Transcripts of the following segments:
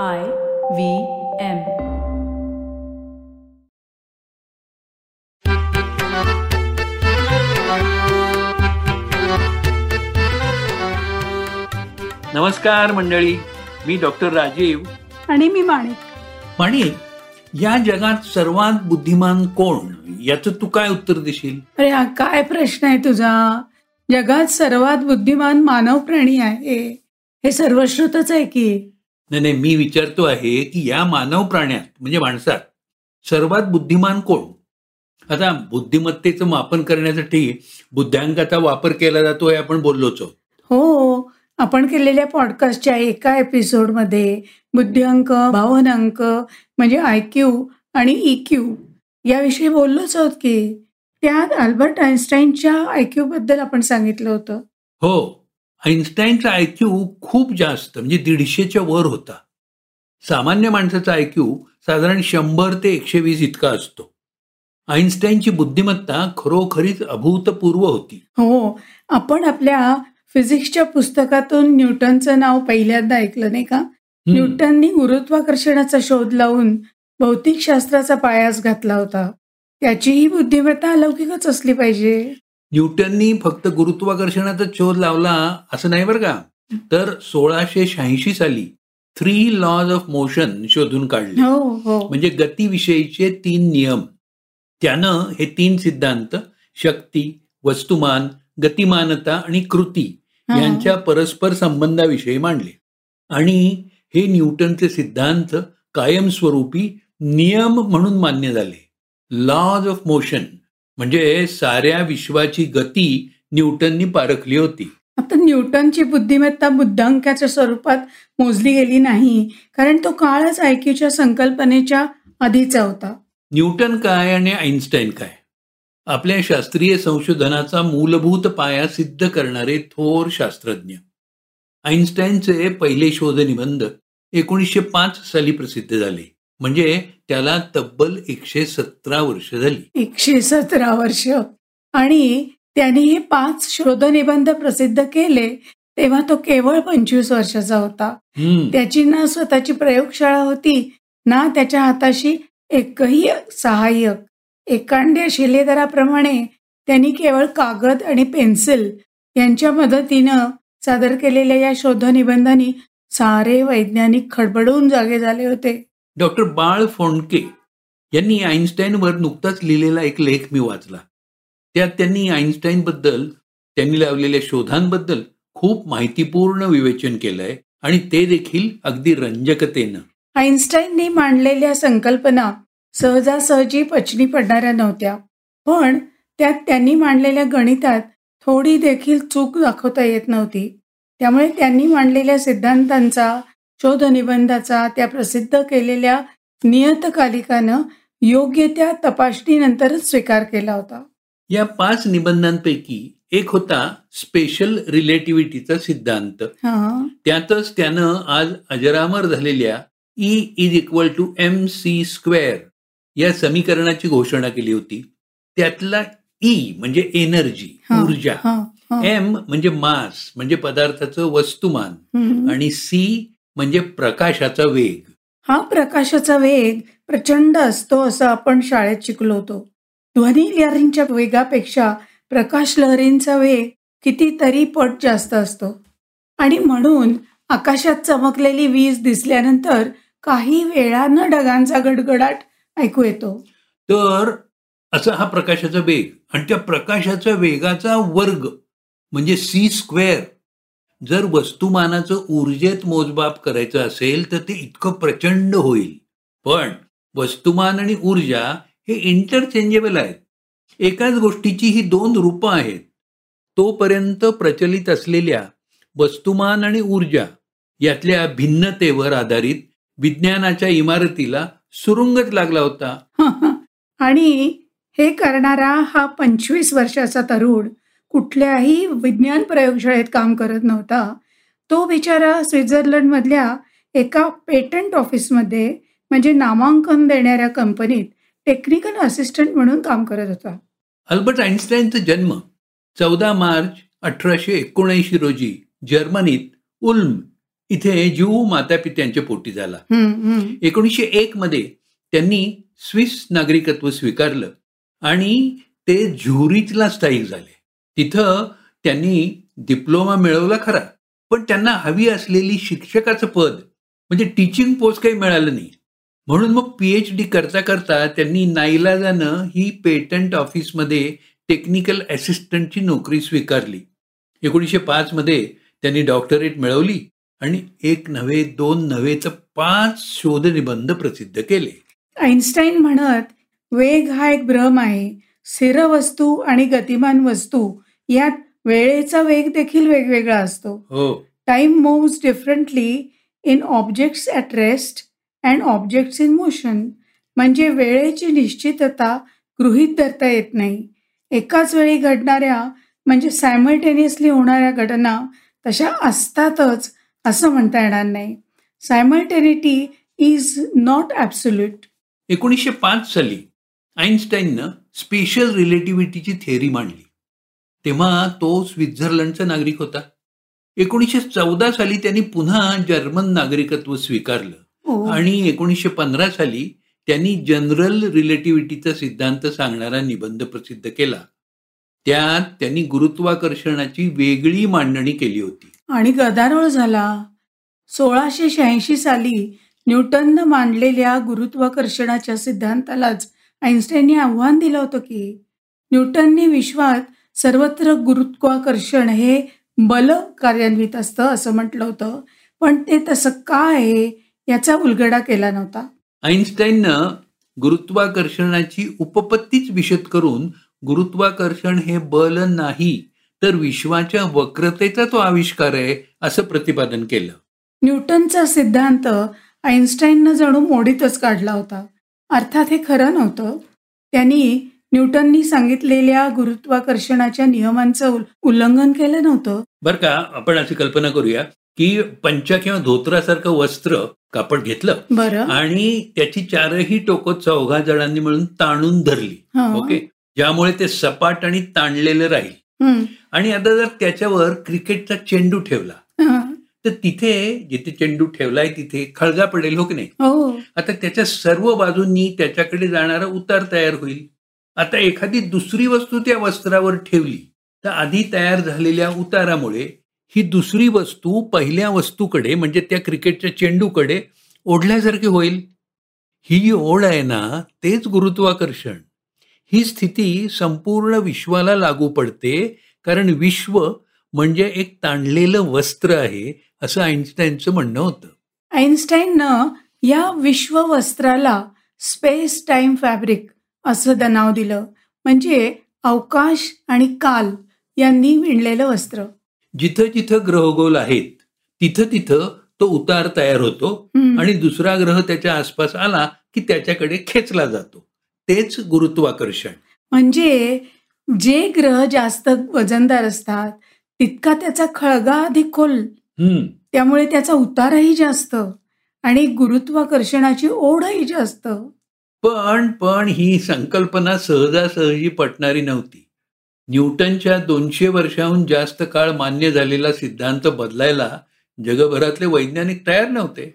I V M. नमस्कार मंडळी मी doctor Rajiv. आणि मी माणिक. आणि या जगात सर्वात बुद्धिमान कोण? याचं तू काय उत्तर देशील? अरे हा काय प्रश्न आहे तुझा? जगात सर्वात बुद्धिमान मानव प्राणी आहे. हे सर्वश्रुतच आहे की नाही नाही मी विचारतो आहे की या मानव प्राण्यात म्हणजे माणसात सर्वात बुद्धिमान कोण? आता बुद्धिमत्तेचं मापन करण्यासाठी बुद्ध्यांकाचा वापर केला जातो हे आपण बोललोच. हो आपण केलेल्या पॉडकास्टच्या एका एपिसोडमध्ये बुद्धिअंक भावनांक म्हणजे आय क्यू आणि ई क्यू याविषयी बोललोच आहोत की त्यात अल्बर्ट आईन्स्टाईनच्या आय क्यू बद्दल आपण सांगितलं होतं. हो. आईन्स्टाईनचा आयक्यू खूप जास्त म्हणजे दीडशेच्या वर होता. सामान्य माणसाचा आयक्यू साधारण शंभर ते एकशे वीस इतका असतो. आईन्स्टाईनची बुद्धिमत्ता खरोखरीच अभूतपूर्व होती. हो आपण आपल्या फिजिक्सच्या पुस्तकातून न्यूटनचं नाव पहिल्यांदा ऐकलं नाही का. न्यूटननी गुरुत्वाकर्षणाचा शोध लावून भौतिकशास्त्राचा पायास घातला होता. त्याचीही बुद्धिमत्ता अलौकिकच असली पाहिजे. न्यूटननी फक्त गुरुत्वाकर्षणाचा शोध लावला असं नाही बरं का? तर सोळाशे शहाऐंशी साली थ्री लॉज ऑफ मोशन शोधून काढले. हो हो. म्हणजे गतीविषयीचे तीन नियम. त्यानं हे तीन सिद्धांत शक्ती वस्तुमान गतिमानता आणि कृती. यांच्या परस्पर संबंधाविषयी मांडले. आणि हे न्यूटनचे सिद्धांत कायमस्वरूपी नियम म्हणून मान्य झाले. लॉज ऑफ मोशन म्हणजे साऱ्या विश्वाची गती न्यूटननी पारखली होती. आता न्यूटनची बुद्धिमत्ता बुद्धांकाच्या स्वरूपात मोजली गेली नाही कारण तो काळच आयक्यूच्या संकल्पनेच्या आधीचा होता. न्यूटन काय आणि आईन्स्टाईन काय? आपल्या शास्त्रीय संशोधनाचा मूलभूत पाया सिद्ध करणारे थोर शास्त्रज्ञ. आईन्स्टाईनचे पहिले शोधनिबंध एकोणीसशे पाच साली प्रसिद्ध झाले. म्हणजे त्याला तब्बल एकशे सतरा वर्ष झाली. एकशे सतरा वर्ष. आणि त्यांनी हे पाच शोधनिबंध प्रसिद्ध केले तेव्हा तो केवळ पंचवीस वर्षाचा होता. त्याची ना स्वतःची प्रयोगशाळा होती ना त्याच्या हाताशी एकही सहाय्यक. एकांड्या शिलेदाराप्रमाणे त्यांनी केवळ कागद आणि पेन्सिल यांच्या मदतीनं सादर केलेल्या या शोधनिबंधांनी सारे वैज्ञानिक खडबडून जागे झाले होते. डॉक्टर बाळ फोंडके यांनी आईन्स्टाईनवर नुकताच लिहिलेला एक लेख मी वाचला. त्यात त्यांनी आईन्स्टाईनबद्दल त्यांनी लावलेल्या शोधांबद्दल खूप माहितीपूर्ण विवेचन केलंय आणि ते देखील अगदी रंजकतेनं. आईन्स्टाईनने मांडलेल्या संकल्पना सहजासहजी पचनी पडणाऱ्या नव्हत्या. पण त्यात त्यांनी मांडलेल्या गणितात थोडी देखील चूक दाखवता येत नव्हती. त्यामुळे त्यांनी मांडलेल्या सिद्धांतांचा शोधनिबंधाचा त्या प्रसिद्ध केलेल्या नियतकालिकानं योग्य त्या तपासणीनंतरच स्वीकार केला होता. या पाच निबंधांपैकी एक होता स्पेशल रिलेटिव्हिटीचा सिद्धांत. त्यातच त्यानं आज अजरामर झालेल्या E is equal to M C square या समीकरणाची घोषणा केली होती. त्यातला ई म्हणजे एनर्जी ऊर्जा. एम म्हणजे मास म्हणजे पदार्थाचं वस्तुमान. आणि सी म्हणजे प्रकाशाचा वेग. हा प्रकाशाचा वेग प्रचंड असतो असं आपण शाळेत शिकलो होतो ध्वनी लहरींच्या वेगापेक्षा प्रकाश लहरींचा वेग कितीतरी पट जास्त असतो. आणि म्हणून आकाशात चमकलेली वीज दिसल्यानंतर काही वेळानं ढगांचा गडगडाट ऐकू येतो. तर असा हा प्रकाशाचा वेग. आणि त्या प्रकाशाच्या वेगाचा वर्ग म्हणजे सी स्क्वेअर जर वस्तुमानाचं ऊर्जेत मोजमाप करायचं असेल तर ते इतकं प्रचंड होईल. पण वस्तुमान आणि ऊर्जा हे इंटरचेंजेबल आहेत. एकाच गोष्टीची ही दोन रूपं आहेत. तोपर्यंत प्रचलित असलेल्या वस्तुमान आणि ऊर्जा यातल्या भिन्नतेवर आधारित विज्ञानाच्या इमारतीला सुरुंगच लागला होता. आणि हे करणारा हा पंचवीस वर्षाचा तरुण कुठल्याही विज्ञान प्रयोगशाळेत काम करत नव्हता. तो बिचारा स्वित्झर्लंडमधल्या एका पेटंट ऑफिसमध्ये म्हणजे नामांकन देणाऱ्या कंपनीत टेक्निकल असिस्टंट म्हणून काम करत होता. अल्बर्ट आईन्स्टाईनचा जन्म चौदा मार्च अठराशे एकोणऐंशी रोजी जर्मनीत उल्म इथे जीव मातापित्यांच्या पोटी झाला. एकोणीसशे एक मध्ये त्यांनी स्विस नागरिकत्व स्वीकारलं आणि ते झुरिचला स्थायिक झाले. तिथं त्यांनी डिप्लोमा मिळवला खरा. पण त्यांना हवी असलेली शिक्षकाचं पद म्हणजे टीचिंग पोस्ट काही मिळालं नाही. म्हणून मग पीएच डी करता करता त्यांनी नाईलाजानं ही पेटंट ऑफिसमध्ये टेक्निकल असिस्टंटची नोकरी स्वीकारली. एकोणीसशे पाच मध्ये त्यांनी डॉक्टरेट मिळवली आणि एक नव्हे दोन नव्हे तर पाच शोधनिबंध प्रसिद्ध केले. आईन्स्टाईन म्हणत वेग हा एक भ्रम आहे. स्थिर वस्तू आणि गतिमान वस्तू यात वेळेचा वेग देखील वेगवेगळा असतो. Time moves differently in objects at rest and objects in motion म्हणजे वेळेची निश्चितता गृहीत धरता येत नाही. एकाच वेळी घडणाऱ्या म्हणजे सायमल्टेनियसली होणाऱ्या घटना तशा असतातच असं म्हणता येणार नाही. सायमल्टेनिटी इज नॉट ॲब्सोल्यूट एकोणीसशे पाच साली आईन्स्टाईननं स्पेशल रिलेटिव्हिटीची थेअरी मांडली. तेव्हा तो स्वित्झर्लंडचा नागरिक होता. एकोणीसशे चौदा साली त्यांनी पुन्हा जर्मन नागरिकत्व स्वीकारलं. हो. आणि एकोणीसशे पंधरा साली त्यांनी जनरल रिलेटिव्हिटीचा सिद्धांत सांगणारा निबंध प्रसिद्ध केला. त्यात त्यांनी गुरुत्वाकर्षणाची वेगळी मांडणी केली होती. आणि गदारोळ झाला. सोळाशे शहाऐंशी साली न्यूटननं मांडलेल्या गुरुत्वाकर्षणाच्या सिद्धांतालाच आईन्स्टाईनने आव्हान दिलं होतं की न्यूटनने विश्वात सर्वत्र गुरुत्वाकर्षण हे बल कार्यान्वित असतं असं म्हटलं होतं. पण ते तसं का आहे याचा उलगडा केला नव्हता. आईन्स्टाईननं गुरुत्वाकर्षणाची उपपत्तीच विशद करून गुरुत्वाकर्षण हे बल नाही तर विश्वाच्या वक्रतेचा तो आविष्कार आहे असं प्रतिपादन केलं. न्यूटनचा सिद्धांत आईन्स्टाईननं जणू मोडीतच काढला होता. अर्थात हे खरं नव्हतं. त्यांनी न्यूटननी सांगितलेल्या गुरुत्वाकर्षणाच्या नियमांचं उल- उल्लंघन केलं नव्हतं. बरं का आपण अशी कल्पना करूया की पंचा किंवा धोत्रासारखं वस्त्र कापड घेतलं बरं. आणि त्याची चारही टोकं चौघा जणांनी मिळून ताणून धरली. ओके? ज्यामुळे ते सपाट आणि ताणलेलं राहील. हं. आणि आता जर त्याच्यावर क्रिकेटचा चेंडू ठेवला. तर तिथे जिथे चेंडू ठेवलाय तिथे खळगा पडेल हो की नाही? हो. आता त्याच्या सर्व बाजूंनी त्याच्याकडे जाणारा उतार तयार होईल. आता एखादी दुसरी वस्तू त्या वस्त्रावर ठेवली तर आधी तयार झालेल्या उतारामुळे ही दुसरी वस्तू पहिल्या वस्तूकडे म्हणजे त्या क्रिकेटच्या चेंडूकडे ओढल्यासारखी होईल. ही जी ओढ आहे ना तेच गुरुत्वाकर्षण. ही स्थिती संपूर्ण विश्वाला लागू पडते कारण विश्व म्हणजे एक ताणलेलं वस्त्र आहे असं आईन्स्टाईनचं म्हणणं होतं. आईन्स्टाईननं या विश्व वस्त्राला स्पेस टाइम फॅब्रिक असं द नाव दिलं. म्हणजे अवकाश आणि काल यांनी विणलेलं वस्त्र. जिथं जिथं ग्रहगोल आहेत तिथं तिथं तो उतार तयार होतो. आणि दुसरा ग्रह त्याच्या आसपास आला की त्याच्याकडे खेचला जातो. तेच गुरुत्वाकर्षण. म्हणजे जे ग्रह जास्त वजनदार असतात तितका त्याचा खळगा अधिक खोल. त्यामुळे त्याचा उतारही जास्त आणि गुरुत्वाकर्षणाची ओढही जास्त. पण पण ही संकल्पना सहजासहजी पटणारी नव्हती. न्यूटनच्या दोनशे वर्षाहून जास्त काळ मान्य झालेला सिद्धांत बदलायला जगभरातले वैज्ञानिक तयार नव्हते.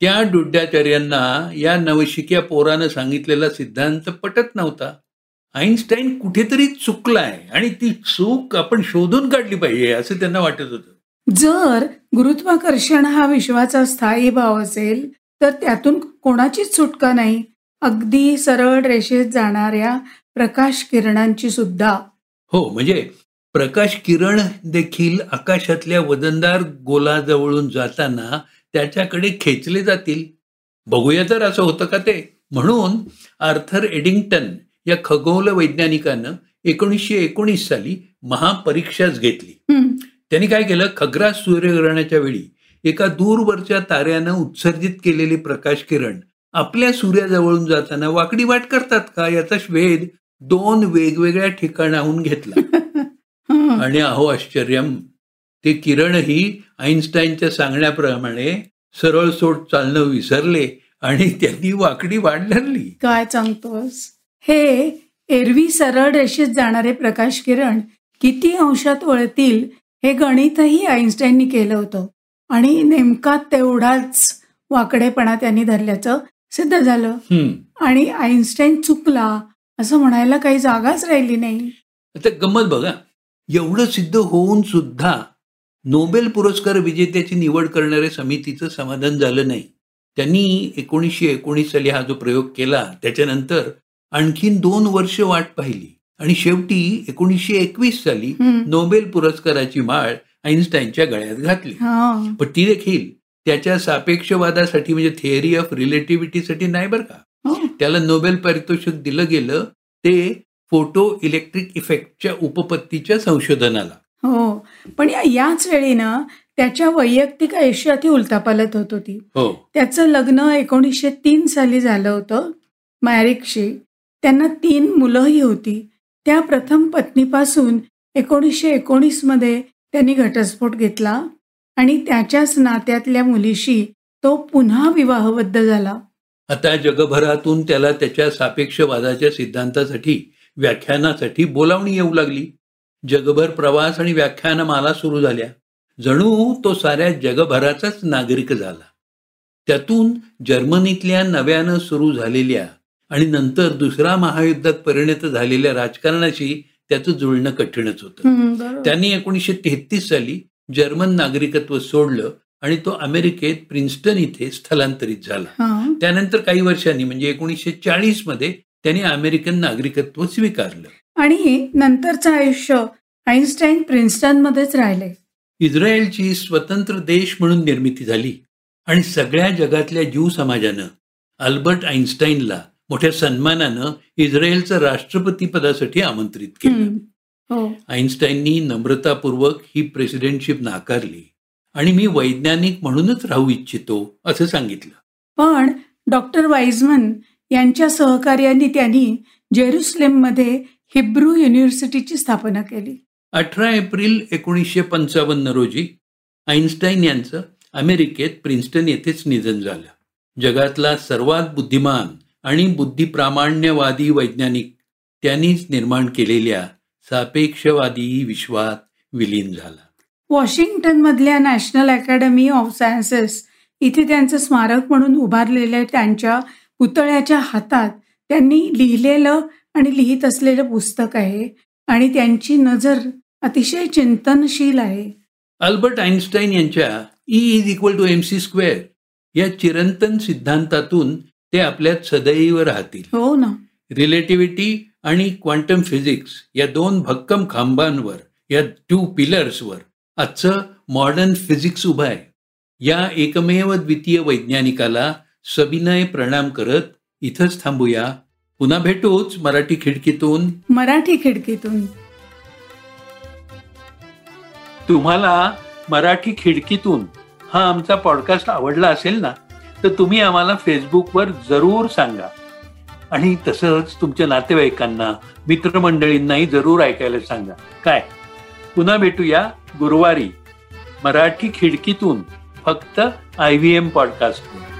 त्या डुड्याचार्यांना या नवशिक्या पोरानं सांगितलेला सिद्धांत पटत नव्हता. आईन्स्टाईन कुठेतरी चुकलाय आणि ती चूक आपण शोधून काढली पाहिजे असं त्यांना वाटत होतं. जर गुरुत्वाकर्षण हा विश्वाचा स्थायी भाव असेल तर त्यातून कोणाचीच सुटका नाही? अगदी सरळ रेषेत जाणाऱ्या प्रकाश किरणांची सुद्धा. हो म्हणजे प्रकाश किरण देखील आकाशातल्या वजनदार गोलाजवळून जाताना त्याच्याकडे खेचले जातील. बघूया तर असं होतं का ते. म्हणून आर्थर एडिंग्टन या खगोल वैज्ञानिकानं एकोणीसशे एकोणीस साली महापरीक्षाच घेतली. त्यांनी काय केलं? खग्रास सूर्यग्रहणाच्या वेळी एका दूरवरच्या ताऱ्यानं उत्सर्जित केलेले प्रकाश किरण आपल्या सूर्याजवळून जाताना वाकडी वाट करतात का? याचा वेध दोन वेगवेगळ्या ठिकाणाहून घेतला. हं. आणि अहो आश्चर्यम. ते किरणही आईन्स्टाईनच्या सांगण्याप्रमाणे सरळ सोड चालणं विसरले आणि त्यांनी वाकडी वाट धरली. काय सांगतोस? हे एरवी सरळ रेषेत जाणारे प्रकाश किरण किती अंशात वळतील हे गणितही आईन्स्टाईननी केलं होतं. आणि नेमका तेवढाच वाकडेपणा त्यांनी धरल्याचं सिद्ध झालं. आणि आईन्स्टाईन चुकला असं म्हणायला काही जागाच राहिली नाही. आता गंमत बघा. एवढं सिद्ध होऊन सुद्धा नोबेल पुरस्कार विजेत्याची निवड करणाऱ्या समितीचं समाधान झालं नाही. त्यांनी एकोणीसशे एकोणीस साली हा जो प्रयोग केला त्याच्यानंतर आणखीन दोन वर्ष वाट पाहिली. आणि शेवटी एकोणीसशे एकवीस साली. नोबेल पुरस्काराची माळ आईन्स्टाईनच्या गळ्यात घातली. पण ती देखील त्याच्या सापेक्षवादासाठी म्हणजे थिअरी ऑफ रिलेटिव्हिटीसाठी नाही बरं का. हो. त्याला नोबेल पारितोषिक दिलं गेलं ते फोटो इलेक्ट्रिक इफेक्टच्या उपपत्तीच्या संशोधनाला. हो. पण याच वेळी ना त्याच्या वैयक्तिक आयुष्यातही उलथापालत होत होती. हो. त्याचं लग्न एकोणीसशे तीन साली झालं होतं मॅरिकशी त्यांना तीन मुलंही होती. त्या प्रथम पत्नीपासून एकोणीसशे एकोणीसमध्ये त्यांनी घटस्फोट घेतला. आणि त्याच्याच नात्यातल्या मुलीशी तो पुन्हा विवाहबद्ध झाला. आता जगभरातून त्याला त्याच्या सापेक्षवादाच्या सिद्धांतासाठी व्याख्यानासाठी बोलावणी येऊ लागली. जगभर प्रवास आणि व्याख्यानमाला सुरू झाल्या. जणू तो साऱ्या जगभराचाच नागरिक झाला. त्यातून जर्मनीतल्या नव्यानं सुरू झालेल्या आणि नंतर दुसऱ्या महायुद्धात परिणत झालेल्या राजकारणाशी त्याचं जुळणं कठीणच होतं. त्यांनी एकोणीसशे तेहतीस साली जर्मन नागरिकत्व सोडलं आणि तो अमेरिकेत प्रिन्स्टन इथे स्थलांतरित झाला. त्यानंतर काही वर्षांनी म्हणजे एकोणीसशे चाळीसमध्ये त्यांनी अमेरिकन नागरिकत्व स्वीकारलं. आणि नंतरचं आयुष्य आईन्स्टाईन प्रिन्स्टनमध्येच राहिले. इस्रायलची स्वतंत्र देश म्हणून निर्मिती झाली आणि सगळ्या जगातल्या ज्यू समाजानं अल्बर्ट आईन्स्टाईनला मोठ्या सन्मानानं इस्रायलचं राष्ट्रपती पदासाठी आमंत्रित केलं. आईन्स्टाईननी नम्रतापूर्वक ही प्रेसिडेंटशिप नाकारली आणि मी वैज्ञानिक म्हणूनच राहू इच्छितो असं सांगितलं. पण डॉक्टर वाईजमन यांच्या सहकार्याने त्यांनी जेरुसलेममध्ये हिब्रू युनिव्हर्सिटीची स्थापना केली. अठरा एप्रिल एकोणीसशे पंचावन्न रोजी आईन्स्टाईन यांचं अमेरिकेत प्रिन्स्टन येथेच निधन झालं. जगातला सर्वात बुद्धिमान आणि बुद्धिप्रामाण्यवादी वैज्ञानिक त्यांनीच निर्माण केलेल्या सापेक्षवादी विश्वात विलीन झाला. वॉशिंग्टनमधल्या नॅशनल अकॅडमी ऑफ सायन्सेस इथे त्यांचं स्मारक म्हणून उभारलेल्या त्यांच्या पुतळ्याच्या हातात त्यांनी लिहिलेलं आणि लिहित असलेलं पुस्तक आहे आणि त्यांची नजर अतिशय चिंतनशील आहे. अल्बर्ट आईन्स्टाईन यांच्या E is equal to M C square या चिरंतन सिद्धांतातून ते आपल्यात सदैव राहतील. हो ना. रिलेटिव्हिटी आणि क्वांटम फिजिक्स या दोन भक्कम खांबांवर या टू पिलर्सवर आजचं मॉडर्न फिजिक्स उभं आहे. या एकमेव द्वितीय वैज्ञानिकाला सविनय प्रणाम करत इथंच थांबूया. पुन्हा भेटूच मराठी खिडकीतून. मराठी खिडकीतून. तुम्हाला मराठी खिडकीतून हा आमचा पॉडकास्ट आवडला असेल ना तर तुम्ही आम्हाला फेसबुकवर जरूर सांगा. आणि तसंच तुमच्या नातेवाईकांना मित्रमंडळींनाही जरूर ऐकायला सांगा. काय? पुन्हा भेटूया गुरुवारी मराठी खिडकीतून फक्त आय व्ही एम पॉडकास्टवर